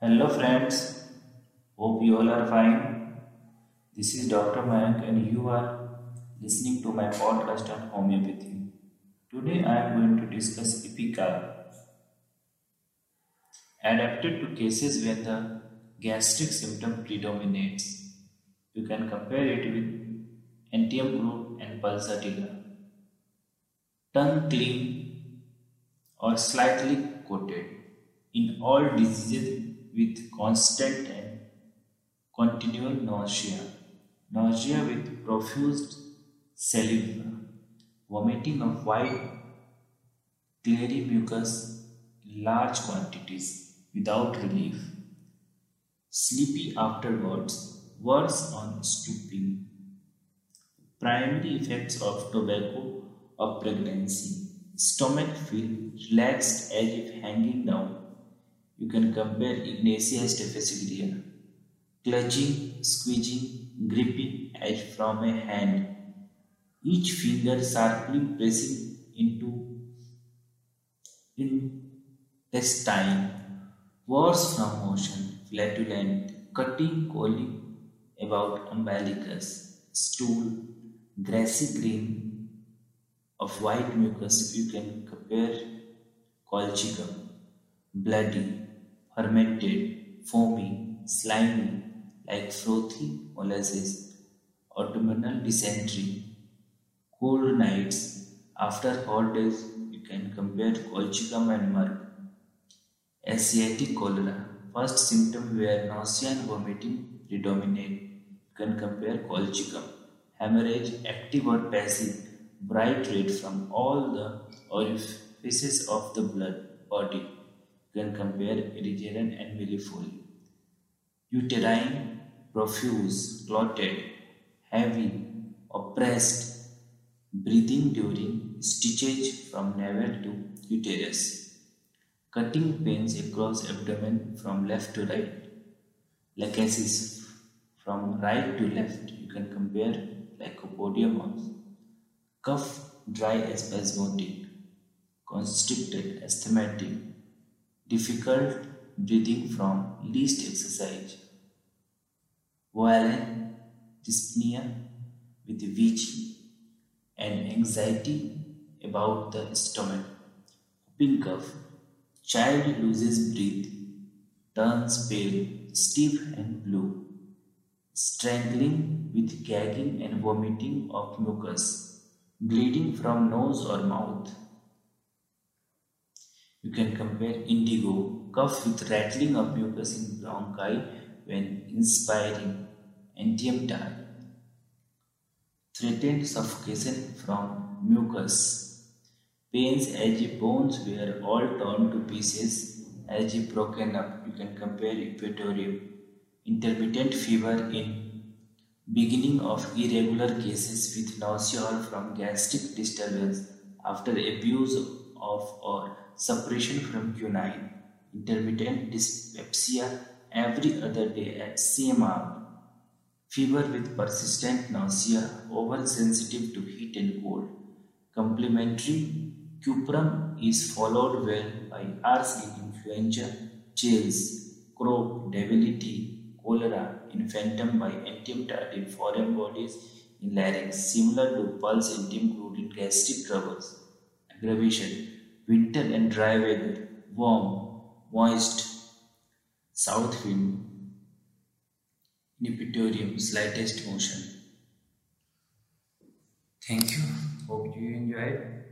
Hello friends, hope you all are fine. This is Dr. Mayank and you are listening to my podcast on homeopathy. Today I am going to discuss Ipecac. Adapted to cases where the gastric symptom predominates. You can compare it with Antium group and Pulsatilla. Tongue clean or slightly coated in all diseases with constant and continual nausea, nausea with profuse saliva, vomiting of white, glairy mucus in large quantities without relief, sleepy afterwards, worse on stooping. Primary effects of tobacco of pregnancy. Stomach feel relaxed as if hanging down you can compare Ignatia staphylococcus, clutching, squeezing, gripping as from a hand, each finger sharply pressing into intestine, worse from motion, flatulent, cutting, calling about umbilicus, stool, grassy green of white mucus. You can compare colchicum, bloody, fermented, foamy, slimy, like frothy molasses, autumnal dysentery, cold nights, after hot days, you can compare colchicum and merc. Asiatic cholera, first symptom where nausea and vomiting predominate, you can compare colchicum. Hemorrhage, active or passive, bright red from all the orifices of the blood body can compare Erigeron and millefoli. Uterine, profuse, clotted, heavy, oppressed, breathing during stitches from navel to uterus, cutting pains across abdomen from left to right, lachesis from right to left. You can compare lycopodium also. Cough, dry, spasmodic, constricted, asthmatic, difficult breathing from least exercise, violent dyspnea with wheezing, and anxiety about the stomach, whooping cough, child loses breath, turns pale, stiff and blue, strangling with gagging and vomiting of mucus, bleeding from nose or mouth. You can compare indigo, cough with rattling of mucus in bronchi when inspiring, antium tar, threatened suffocation from mucus, pains as if bones were all torn to pieces, as if broken up. You can compare eupatorium, intermittent fever in beginning of irregular cases with nausea or from gastric disturbance after abuse of or suppression from quinine, intermittent dyspepsia every other day at same hour, fever with persistent nausea, oversensitive to heat and cold. Complementary cuprum is followed well by RC influenza, chills, croup, debility, cholera, infantum by antium foreign bodies in larynx, similar to pulse in gastric troubles. Aggravation winter and dry weather, warm, moist, south wind, Nepitorium, slightest motion. Thank you. Hope you enjoyed.